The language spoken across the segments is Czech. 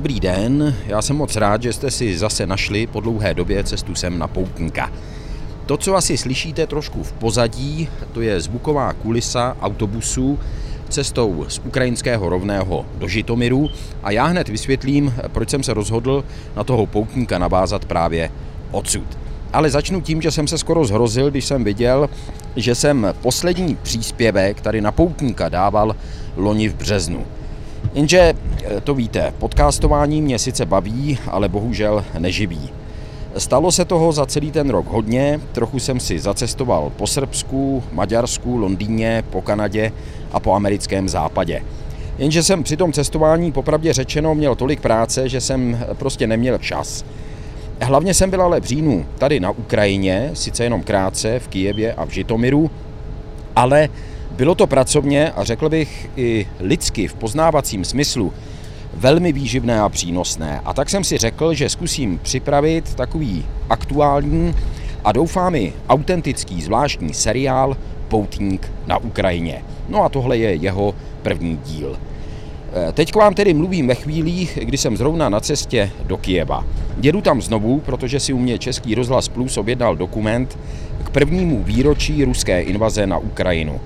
Dobrý den, já jsem moc rád, že jste si zase našli po dlouhé době cestu sem na Poutníka. To, co asi slyšíte trošku v pozadí, to je zvuková kulisa autobusu cestou z ukrajinského rovného do Žitomiru a já hned vysvětlím, proč jsem se rozhodl na toho poutníka navázat právě odsud. Ale začnu tím, že jsem se skoro zhrozil, když jsem viděl, že jsem poslední příspěvek tady na poutníka dával loni v březnu. Jenže eh, to víte, podcastování mě sice baví, ale bohužel neživí. Stalo se toho za celý ten rok hodně, trochu jsem si zacestoval po Srbsku, Maďarsku, Londýně, po Kanadě a po americkém západě. Jenže jsem při tom cestování popravdě řečeno měl tolik práce, že jsem prostě neměl čas. Hlavně jsem byl ale v říjnu tady na Ukrajině, sice jenom krátce, v Kijevě a v Žitomiru, ale bylo to pracovně a řekl bych i lidsky v poznávacím smyslu velmi výživné a přínosné. A tak jsem si řekl, že zkusím připravit takový aktuální a doufám i autentický zvláštní seriál Poutník na Ukrajině. No a tohle je jeho první díl. Eh, teď k vám tedy mluvím ve chvílích, kdy jsem zrovna na cestě do Kijeva. Jedu tam znovu, protože si u mě Český rozhlas Plus objednal dokument k prvnímu výročí ruské invaze na Ukrajinu.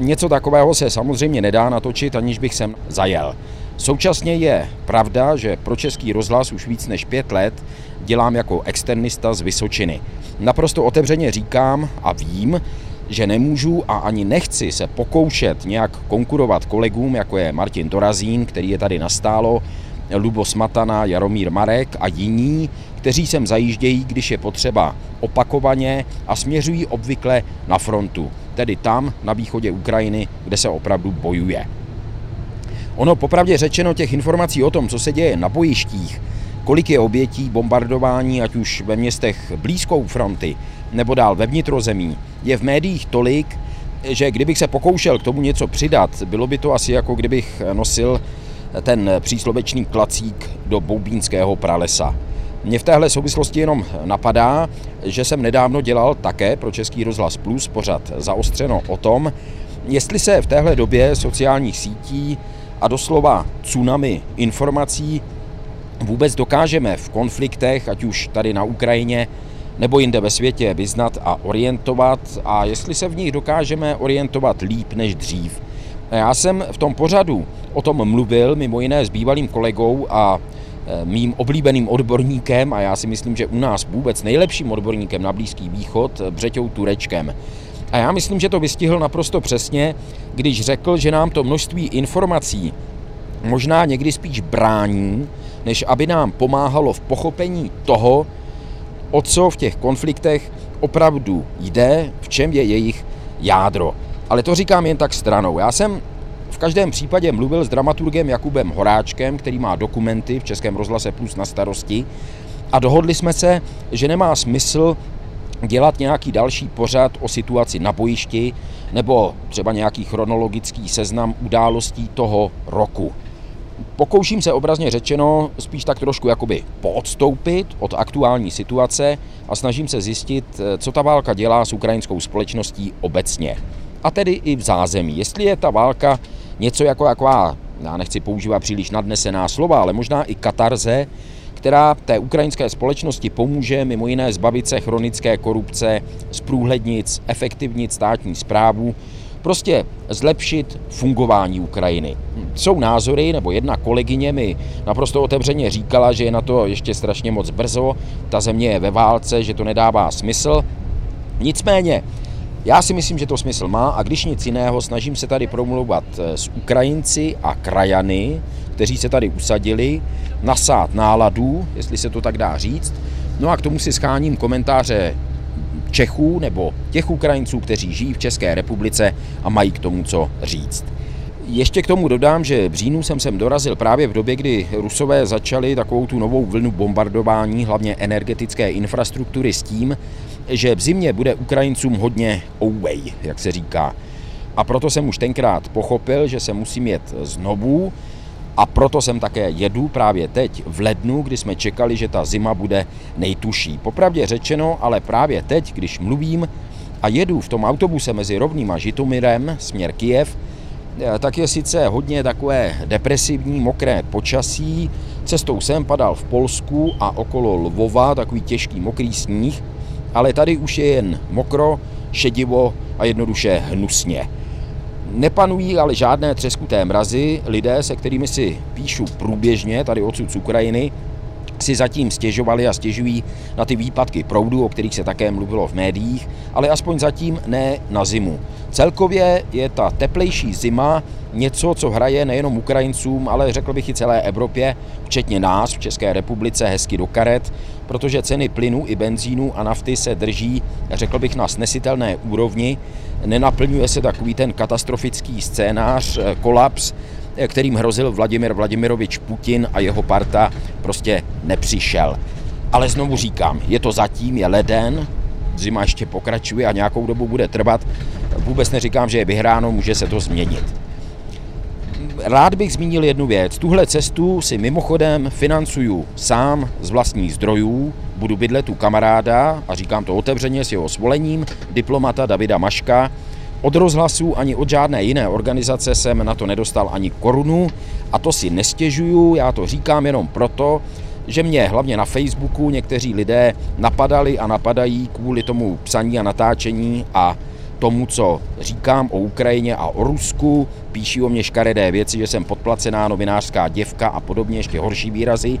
Něco takového se samozřejmě nedá natočit, aniž bych sem zajel. Současně je pravda, že pro Český rozhlas už víc než pět let dělám jako externista z Vysočiny. Naprosto otevřeně říkám a vím, že nemůžu a ani nechci se pokoušet nějak konkurovat kolegům, jako je Martin Dorazín, který je tady nastálo, Lubo Smatana, Jaromír Marek a jiní, kteří sem zajíždějí, když je potřeba opakovaně a směřují obvykle na frontu, tedy tam na východě Ukrajiny, kde se opravdu bojuje. Ono popravdě řečeno těch informací o tom, co se děje na bojištích, kolik je obětí bombardování, ať už ve městech blízkou fronty nebo dál ve vnitrozemí, je v médiích tolik, že kdybych se pokoušel k tomu něco přidat, bylo by to asi jako kdybych nosil ten příslovečný klacík do boubínského pralesa. Mě v téhle souvislosti jenom napadá, že jsem nedávno dělal také pro Český rozhlas Plus pořad zaostřeno o tom, jestli se v téhle době sociálních sítí a doslova tsunami informací vůbec dokážeme v konfliktech, ať už tady na Ukrajině nebo jinde ve světě, vyznat a orientovat a jestli se v nich dokážeme orientovat líp než dřív. Já jsem v tom pořadu o tom mluvil mimo jiné s bývalým kolegou a e, mým oblíbeným odborníkem a já si myslím, že u nás vůbec nejlepším odborníkem na Blízký východ, Břeťou Turečkem. A já myslím, že to vystihl naprosto přesně, když řekl, že nám to množství informací možná někdy spíš brání, než aby nám pomáhalo v pochopení toho, o co v těch konfliktech opravdu jde, v čem je jejich jádro. Ale to říkám jen tak stranou. Já jsem v každém případě mluvil s dramaturgem Jakubem Horáčkem, který má dokumenty v Českém rozhlase Plus na starosti a dohodli jsme se, že nemá smysl dělat nějaký další pořad o situaci na bojišti nebo třeba nějaký chronologický seznam událostí toho roku. Pokouším se obrazně řečeno spíš tak trošku jakoby poodstoupit od aktuální situace a snažím se zjistit, co ta válka dělá s ukrajinskou společností obecně. A tedy i v zázemí. Jestli je ta válka něco jako taková, já nechci používat příliš nadnesená slova, ale možná i katarze, která té ukrajinské společnosti pomůže mimo jiné zbavit se chronické korupce, zprůhlednit, efektivnit státní zprávu, prostě zlepšit fungování Ukrajiny. Jsou názory, nebo jedna kolegyně mi naprosto otevřeně říkala, že je na to ještě strašně moc brzo, ta země je ve válce, že to nedává smysl. Nicméně, já si myslím, že to smysl má a když nic jiného, snažím se tady promluvat eh, s Ukrajinci a krajany, kteří se tady usadili, nasát náladu, jestli se to tak dá říct. No a k tomu si scháním komentáře Čechů nebo těch Ukrajinců, kteří žijí v České republice a mají k tomu co říct. Ještě k tomu dodám, že v říjnu jsem sem dorazil právě v době, kdy Rusové začali takovou tu novou vlnu bombardování, hlavně energetické infrastruktury s tím, že v zimě bude Ukrajincům hodně away, jak se říká. A proto jsem už tenkrát pochopil, že se musím jet znovu a proto jsem také jedu právě teď v lednu, kdy jsme čekali, že ta zima bude nejtuší. Popravdě řečeno, ale právě teď, když mluvím a jedu v tom autobuse mezi Rovným a Žitomirem směr Kijev, tak je sice hodně takové depresivní, mokré počasí. Cestou sem padal v Polsku a okolo Lvova takový těžký mokrý sníh, ale tady už je jen mokro, šedivo a jednoduše hnusně. Nepanují ale žádné třeskuté mrazy, lidé, se kterými si píšu průběžně, tady odsud z Ukrajiny, si zatím stěžovali a stěžují na ty výpadky proudu, o kterých se také mluvilo v médiích, ale aspoň zatím ne na zimu. Celkově je ta teplejší zima něco, co hraje nejenom Ukrajincům, ale řekl bych i celé Evropě, včetně nás v České republice, hezky do karet, protože ceny plynu i benzínu a nafty se drží, řekl bych, na snesitelné úrovni. Nenaplňuje se takový ten katastrofický scénář, eh, kolaps, eh, kterým hrozil Vladimir Vladimirovič Putin a jeho parta, prostě nepřišel. Ale znovu říkám, je to zatím, je leden, zima ještě pokračuje a nějakou dobu bude trvat. Vůbec neříkám, že je vyhráno, může se to změnit. Rád bych zmínil jednu věc. Tuhle cestu si mimochodem financuju sám z vlastních zdrojů. Budu bydlet u kamaráda, a říkám to otevřeně s jeho svolením, diplomata Davida Maška. Od rozhlasu ani od žádné jiné organizace jsem na to nedostal ani korunu a to si nestěžuju, já to říkám jenom proto, že mě hlavně na Facebooku někteří lidé napadali a napadají kvůli tomu psaní a natáčení a tomu, co říkám o Ukrajině a o Rusku, píší o mě škaredé věci, že jsem podplacená novinářská děvka a podobně, ještě horší výrazy.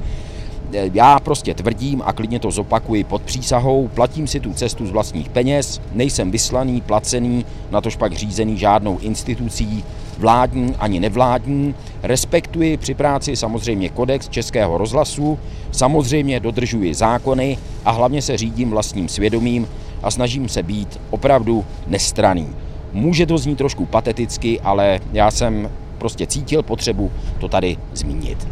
Já prostě tvrdím a klidně to zopakuji pod přísahou, platím si tu cestu z vlastních peněz, nejsem vyslaný, placený, na tož pak řízený žádnou institucí, vládní ani nevládní. Respektuji při práci samozřejmě kodex Českého rozhlasu, samozřejmě dodržuji zákony a hlavně se řídím vlastním svědomím a snažím se být opravdu nestraný. Může to znít trošku pateticky, ale já jsem prostě cítil potřebu to tady zmínit.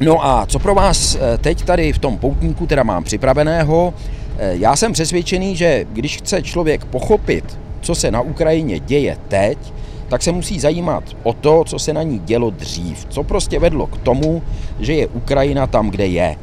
No a co pro vás eh, teď tady v tom poutníku teda mám připraveného? Eh, já jsem přesvědčený, že když chce člověk pochopit, co se na Ukrajině děje teď, tak se musí zajímat o to, co se na ní dělo dřív. Co prostě vedlo k tomu, že je Ukrajina tam, kde je.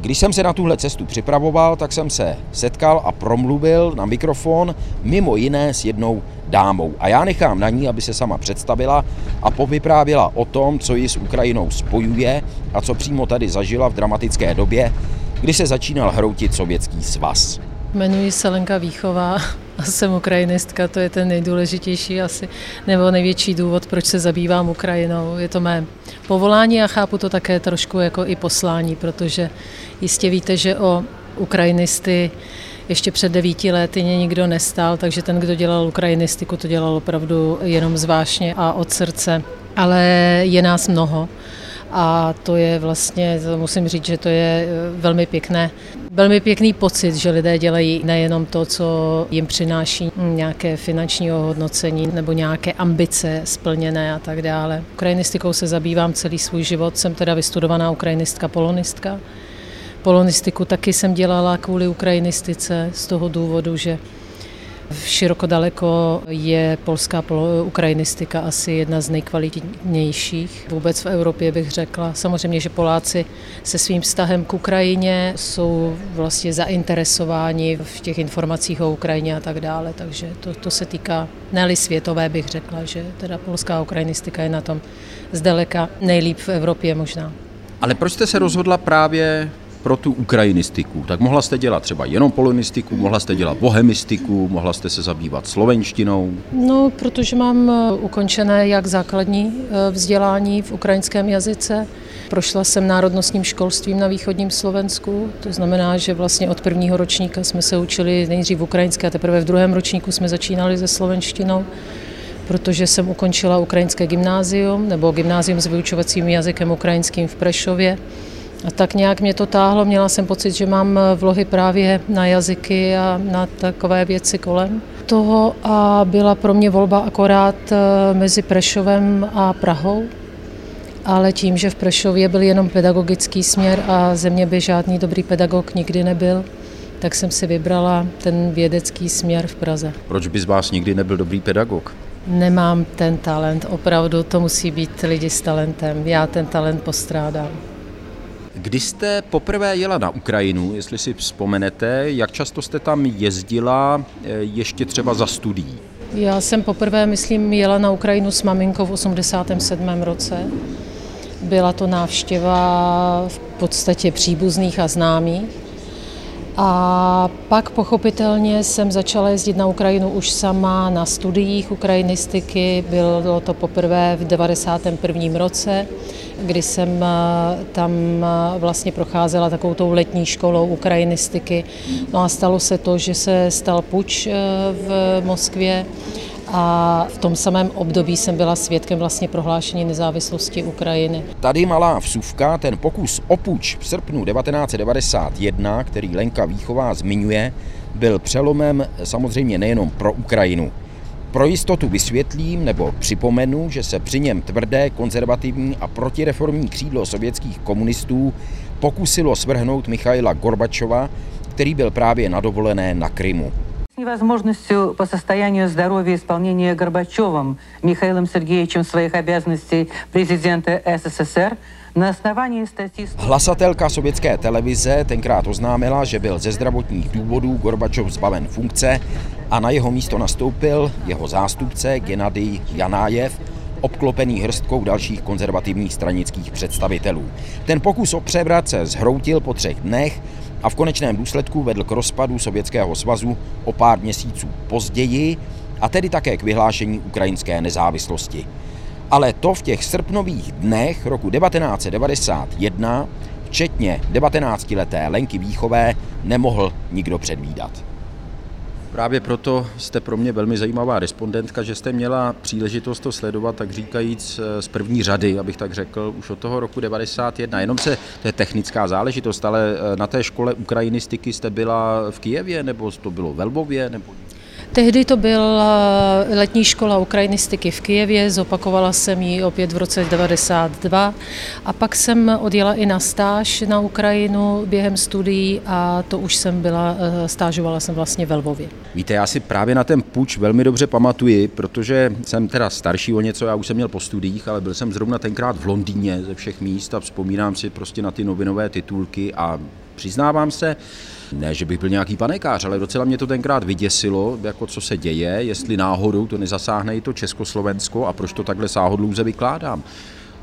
Když jsem se na tuhle cestu připravoval, tak jsem se setkal a promluvil na mikrofon mimo jiné s jednou dámou. A já nechám na ní, aby se sama představila a povyprávěla o tom, co ji s Ukrajinou spojuje a co přímo tady zažila v dramatické době, kdy se začínal hroutit sovětský svaz. Jmenuji se Lenka Výchová a jsem ukrajinistka, to je ten nejdůležitější asi, nebo největší důvod, proč se zabývám Ukrajinou. Je to mé povolání a chápu to také trošku jako i poslání, protože jistě víte, že o ukrajinisty ještě před devíti lety nikdo nestál, takže ten, kdo dělal ukrajinistiku, to dělal opravdu jenom zvážně a od srdce. Ale je nás mnoho a to je vlastně, to musím říct, že to je eh, velmi pěkné. Velmi pěkný pocit, že lidé dělají nejenom to, co jim přináší nějaké finanční ohodnocení nebo nějaké ambice splněné a tak dále. Ukrajinistikou se zabývám celý svůj život, jsem teda vystudovaná ukrajinistka, polonistka. Polonistiku taky jsem dělala kvůli ukrajinistice z toho důvodu, že Široko daleko je polská ukrajinistika asi jedna z nejkvalitnějších vůbec v Evropě, bych řekla. Samozřejmě, že Poláci se svým vztahem k Ukrajině jsou vlastně zainteresováni v těch informacích o Ukrajině a tak dále, takže to, to se týká ne světové, bych řekla, že teda polská ukrajinistika je na tom zdaleka nejlíp v Evropě možná. Ale proč jste se rozhodla právě pro tu ukrajinistiku, tak mohla jste dělat třeba jenom polonistiku, mohla jste dělat bohemistiku, mohla jste se zabývat slovenštinou? No, protože mám eh, ukončené jak základní eh, vzdělání v ukrajinském jazyce, Prošla jsem národnostním školstvím na východním Slovensku, to znamená, že vlastně od prvního ročníka jsme se učili nejdřív ukrajinské a teprve v druhém ročníku jsme začínali se slovenštinou protože jsem ukončila ukrajinské gymnázium nebo gymnázium s vyučovacím jazykem ukrajinským v Prešově a tak nějak mě to táhlo, měla jsem pocit, že mám vlohy právě na jazyky a na takové věci kolem toho a byla pro mě volba akorát eh, mezi Prešovem a Prahou, ale tím, že v Prešově byl jenom pedagogický směr a ze mě by žádný dobrý pedagog nikdy nebyl, tak jsem si vybrala ten vědecký směr v Praze. Proč by z vás nikdy nebyl dobrý pedagog? Nemám ten talent, opravdu to musí být lidi s talentem. Já ten talent postrádám. Kdy jste poprvé jela na Ukrajinu, jestli si vzpomenete, jak často jste tam jezdila eh, ještě třeba za studií? Já jsem poprvé, myslím, jela na Ukrajinu s maminkou v 87. roce. Byla to návštěva v podstatě příbuzných a známých. A pak pochopitelně jsem začala jezdit na Ukrajinu už sama na studiích ukrajinistiky. Bylo to poprvé v 91. roce, kdy jsem eh, tam eh, vlastně procházela takovou tou letní školou ukrajinistiky. No a stalo se to, že se stal puč eh, v Moskvě a v tom samém období jsem byla svědkem vlastně prohlášení nezávislosti Ukrajiny. Tady malá vsuvka, ten pokus o puč v srpnu 1991, který Lenka Výchová zmiňuje, byl přelomem samozřejmě nejenom pro Ukrajinu. Pro jistotu vysvětlím nebo připomenu, že se při něm tvrdé, konzervativní a protireformní křídlo sovětských komunistů pokusilo svrhnout Michaila Gorbačova, který byl právě na dovolené na Krymu невозможностью по состоянию здоровья исполнения Горбачевым Михаилом Сергеевичем своих обязанностей президента СССР na основании статьи... Hlasatelka sovětské televize tenkrát oznámila, že byl ze zdravotních důvodů Gorbačov zbaven funkce a na jeho místo nastoupil jeho zástupce Gennady Janájev, obklopený hrstkou dalších konzervativních stranických představitelů. Ten pokus o převrat se zhroutil po třech dnech a v konečném důsledku vedl k rozpadu Sovětského svazu o pár měsíců později a tedy také k vyhlášení ukrajinské nezávislosti. Ale to v těch srpnových dnech roku 1991, včetně 19-leté Lenky Výchové, nemohl nikdo předvídat. Právě proto jste pro mě velmi zajímavá respondentka, že jste měla příležitost to sledovat, tak říkajíc, eh, z první řady, abych tak řekl, už od toho roku 91. Jenom se, to je technická záležitost, ale eh, na té škole ukrajinistiky jste byla v Kijevě, nebo to bylo ve Lvově, nebo Tehdy to byla letní škola ukrajinistiky v Kijevě, zopakovala jsem ji opět v roce 92 a pak jsem odjela i na stáž na Ukrajinu během studií a to už jsem byla, eh, stážovala jsem vlastně ve Lvově. Víte, já si právě na ten puč velmi dobře pamatuji, protože jsem teda starší o něco, já už jsem měl po studiích, ale byl jsem zrovna tenkrát v Londýně ze všech míst a vzpomínám si prostě na ty novinové titulky a přiznávám se, ne, že bych byl nějaký panekář, ale docela mě to tenkrát vyděsilo, jako co se děje, jestli náhodou to nezasáhne i to Československo a proč to takhle sáhodlouze vykládám.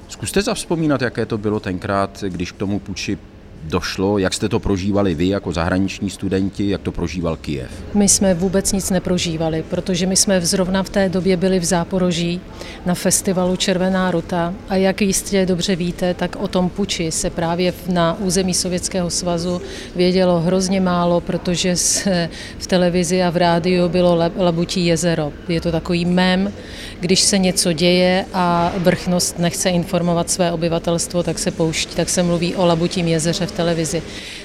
Zkuste zavzpomínat, jaké to bylo tenkrát, když k tomu puči došlo, jak jste to prožívali vy jako zahraniční studenti, jak to prožíval Kijev? My jsme vůbec nic neprožívali, protože my jsme zrovna v té době byli v Záporoží na festivalu Červená ruta a jak jistě dobře víte, tak o tom puči se právě na území Sovětského svazu vědělo hrozně málo, protože se v televizi a v rádiu bylo Labutí jezero. Je to takový mem, když se něco děje a vrchnost nechce informovat své obyvatelstvo, tak se pouští, tak se mluví o Labutím jezeře v televizi.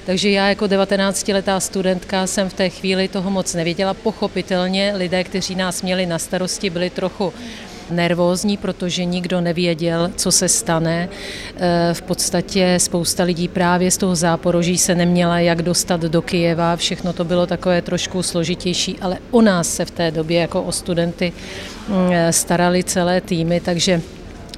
Takže já jako 19-letá studentka jsem v té chvíli toho moc nevěděla. Pochopitelně lidé, kteří nás měli na starosti, byli trochu nervózní, protože nikdo nevěděl, co se stane. E, v podstatě spousta lidí právě z toho záporoží se neměla jak dostat do Kyjeva, všechno to bylo takové trošku složitější, ale o nás se v té době jako o studenty mm, e, starali celé týmy, takže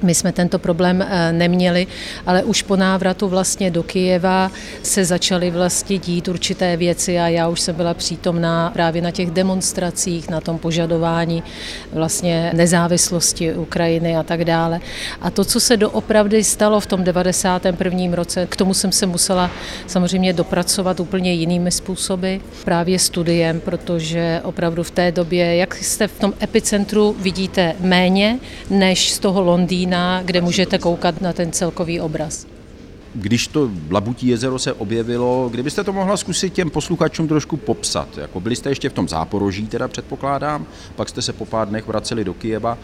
my jsme tento problém eh, neměli, ale už po návratu vlastně do Kyjeva se začaly vlastně dít určité věci a já už jsem byla přítomná právě na těch demonstracích, na tom požadování vlastně nezávislosti Ukrajiny a tak dále. A to, co se doopravdy stalo v tom 91. roce, k tomu jsem se musela samozřejmě dopracovat úplně jinými způsoby, právě studiem, protože opravdu v té době, jak jste v tom epicentru, vidíte méně než z toho Londýna, Zlína, kde můžete koukat na ten celkový obraz. Když to Labutí jezero se objevilo, kdybyste to mohla zkusit těm posluchačům trošku popsat. Jako byli jste ještě v tom záporoží, teda předpokládám, pak jste se po pár dnech vraceli do Kijeva.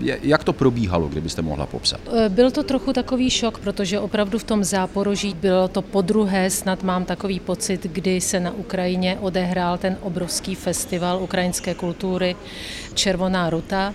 Jak to probíhalo, kdybyste mohla popsat? E, byl to trochu takový šok, protože opravdu v tom záporoží bylo to podruhé, snad mám takový pocit, kdy se na Ukrajině odehrál ten obrovský festival ukrajinské kultury Červená ruta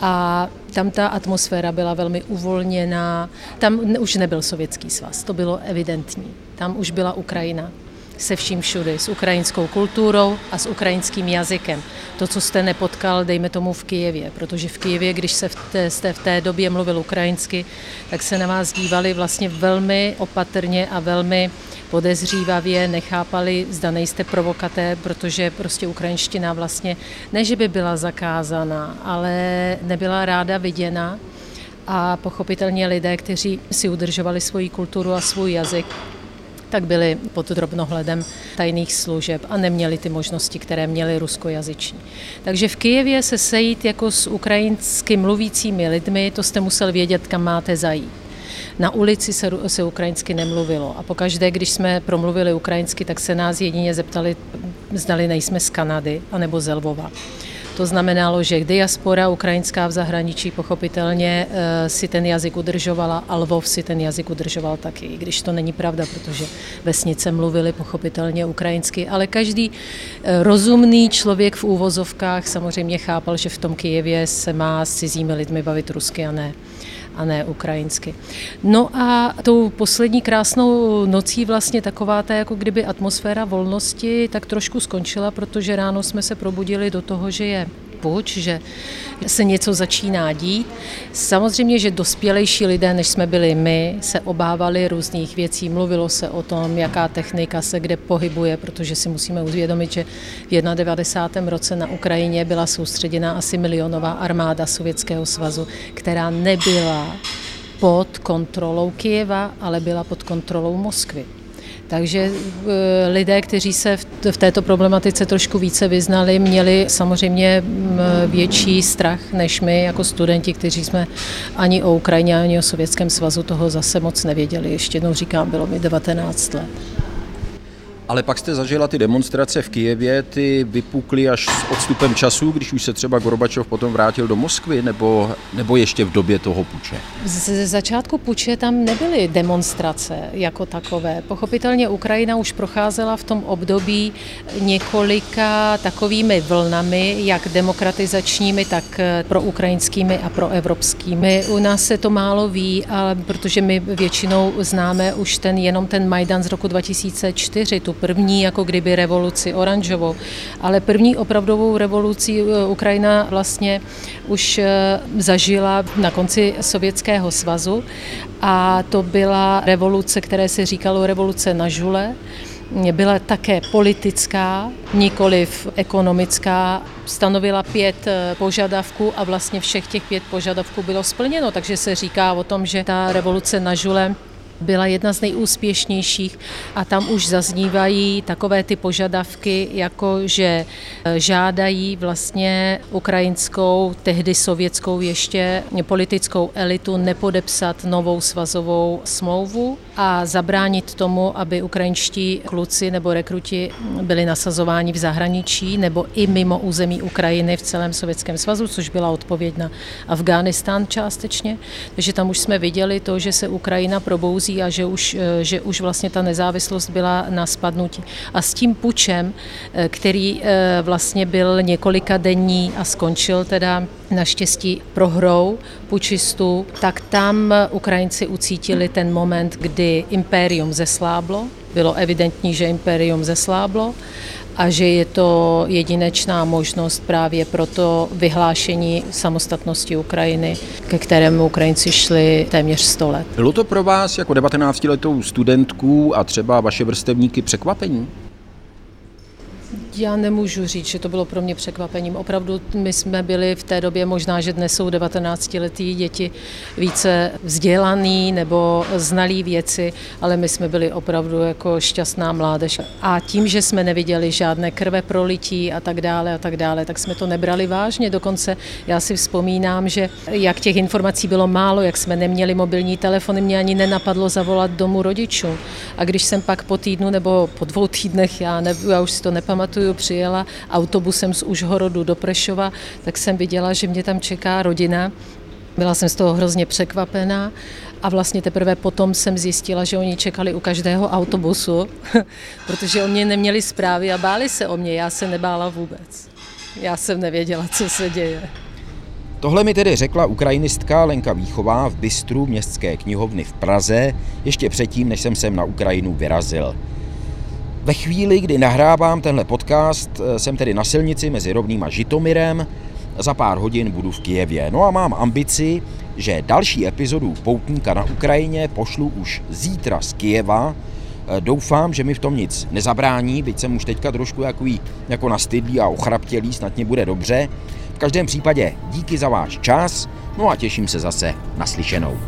a tam ta atmosféra byla velmi uvolněná. Tam už nebyl Sovětský svaz, to bylo evidentní. Tam už byla Ukrajina. Se vším všudy, s ukrajinskou kulturou a s ukrajinským jazykem. To, co jste nepotkal, dejme tomu v Kijevě, protože v Kijevě, když se v té, jste v té době mluvil ukrajinsky, tak se na vás dívali vlastně velmi opatrně a velmi podezřívavě, nechápali, zda nejste provokaté, protože prostě ukrajinština vlastně, ne, že by byla zakázaná, ale nebyla ráda viděna a pochopitelně lidé, kteří si udržovali svoji kulturu a svůj jazyk, tak byli pod drobnohledem tajných služeb a neměli ty možnosti, které měli ruskojazyční. Takže v Kijevě se sejít jako s ukrajinsky mluvícími lidmi, to jste musel vědět, kam máte zajít. Na ulici se, se ukrajinsky nemluvilo a pokaždé, když jsme promluvili ukrajinsky, tak se nás jedině zeptali, zdali nejsme z Kanady anebo z Lvova. To znamenalo, že diaspora ukrajinská v zahraničí pochopitelně eh, si ten jazyk udržovala a Lvov si ten jazyk udržoval taky, i když to není pravda, protože vesnice mluvili pochopitelně ukrajinsky, ale každý eh, rozumný člověk v úvozovkách samozřejmě chápal, že v tom Kijevě se má s cizími lidmi bavit rusky a ne a ne ukrajinsky. No a tou poslední krásnou nocí vlastně taková ta jako kdyby atmosféra volnosti tak trošku skončila, protože ráno jsme se probudili do toho, že je puč, že se něco začíná dít. Samozřejmě, že dospělejší lidé, než jsme byli my, se obávali různých věcí. Mluvilo se o tom, jaká technika se kde pohybuje, protože si musíme uvědomit, že v 91. roce na Ukrajině byla soustředěna asi milionová armáda Sovětského svazu, která nebyla pod kontrolou Kijeva, ale byla pod kontrolou Moskvy. Takže eh, lidé, kteří se v této problematice trošku více vyznali, měli samozřejmě mm, větší strach než my jako studenti, kteří jsme ani o Ukrajině, ani o Sovětském svazu toho zase moc nevěděli. Ještě jednou říkám, bylo mi 19 let. Ale pak jste zažila ty demonstrace v Kijevě, ty vypukly až s odstupem času, když už se třeba Gorbačov potom vrátil do Moskvy, nebo, nebo ještě v době toho puče? Z začátku puče tam nebyly demonstrace jako takové. Pochopitelně Ukrajina už procházela v tom období několika takovými vlnami, jak demokratizačními, tak pro ukrajinskými a pro evropskými. U nás se to málo ví, ale protože my většinou známe už ten jenom ten Majdan z roku 2004, tu první jako kdyby revoluci oranžovou, ale první opravdovou revoluci eh, Ukrajina vlastně už eh, zažila na konci Sovětského svazu. A to byla revoluce, které se říkalo revoluce na žule, byla také politická, nikoliv ekonomická. Stanovila pět eh, požadavků a vlastně všech těch pět požadavků bylo splněno, takže se říká o tom, že ta revoluce na žule byla jedna z nejúspěšnějších a tam už zaznívají takové ty požadavky, jako že e, žádají vlastně ukrajinskou, tehdy sovětskou ještě politickou elitu nepodepsat novou svazovou smlouvu a zabránit tomu, aby ukrajinští kluci nebo rekruti byli nasazováni v zahraničí nebo i mimo území Ukrajiny v celém Sovětském svazu, což byla odpověď na Afghánistán částečně. Takže tam už jsme viděli to, že se Ukrajina probouzí hrozí a že už, eh, že už vlastně ta nezávislost byla na spadnutí. A s tím pučem, eh, který eh, vlastně byl několika denní a skončil teda naštěstí prohrou pučistů, tak tam Ukrajinci ucítili ten moment, kdy impérium zesláblo. Bylo evidentní, že impérium zesláblo a že je to jedinečná možnost právě pro to vyhlášení samostatnosti Ukrajiny, ke kterému Ukrajinci šli téměř 100 let. Bylo to pro vás jako 19-letou studentku a třeba vaše vrstevníky překvapení? Já nemůžu říct, že to bylo pro mě překvapením. Opravdu my jsme byli v té době, možná, že dnes jsou 19-letí děti více vzdělaný nebo znalí věci, ale my jsme byli opravdu jako šťastná mládež. A tím, že jsme neviděli žádné krve prolití a tak dále a tak dále, tak jsme to nebrali vážně. Dokonce já si vzpomínám, že jak těch informací bylo málo, jak jsme neměli mobilní telefony, mě ani nenapadlo zavolat domů rodičů. A když jsem pak po týdnu nebo po dvou týdnech, já, ne, já už si to nepamatuju, pamatuju, přijela autobusem z Užhorodu do Prešova, tak jsem viděla, že mě tam čeká rodina. Byla jsem z toho hrozně překvapená a vlastně teprve potom jsem zjistila, že oni čekali u každého autobusu, protože o mě neměli zprávy a báli se o mě. Já se nebála vůbec. Já jsem nevěděla, co se děje. Tohle mi tedy řekla ukrajinistka Lenka Výchová v Bystru městské knihovny v Praze ještě předtím, než jsem sem na Ukrajinu vyrazil. Ve chvíli, kdy nahrávám tenhle podcast, eh, jsem tedy na silnici mezi Rovným a Žitomirem. Za pár hodin budu v Kijevě. No a mám ambici, že další epizodu Poutníka na Ukrajině pošlu už zítra z Kijeva. Eh, doufám, že mi v tom nic nezabrání, byť jsem už teďka trošku jakový, jako nastydlý a ochraptělý, snad mě bude dobře. V každém případě díky za váš čas, no a těším se zase naslyšenou.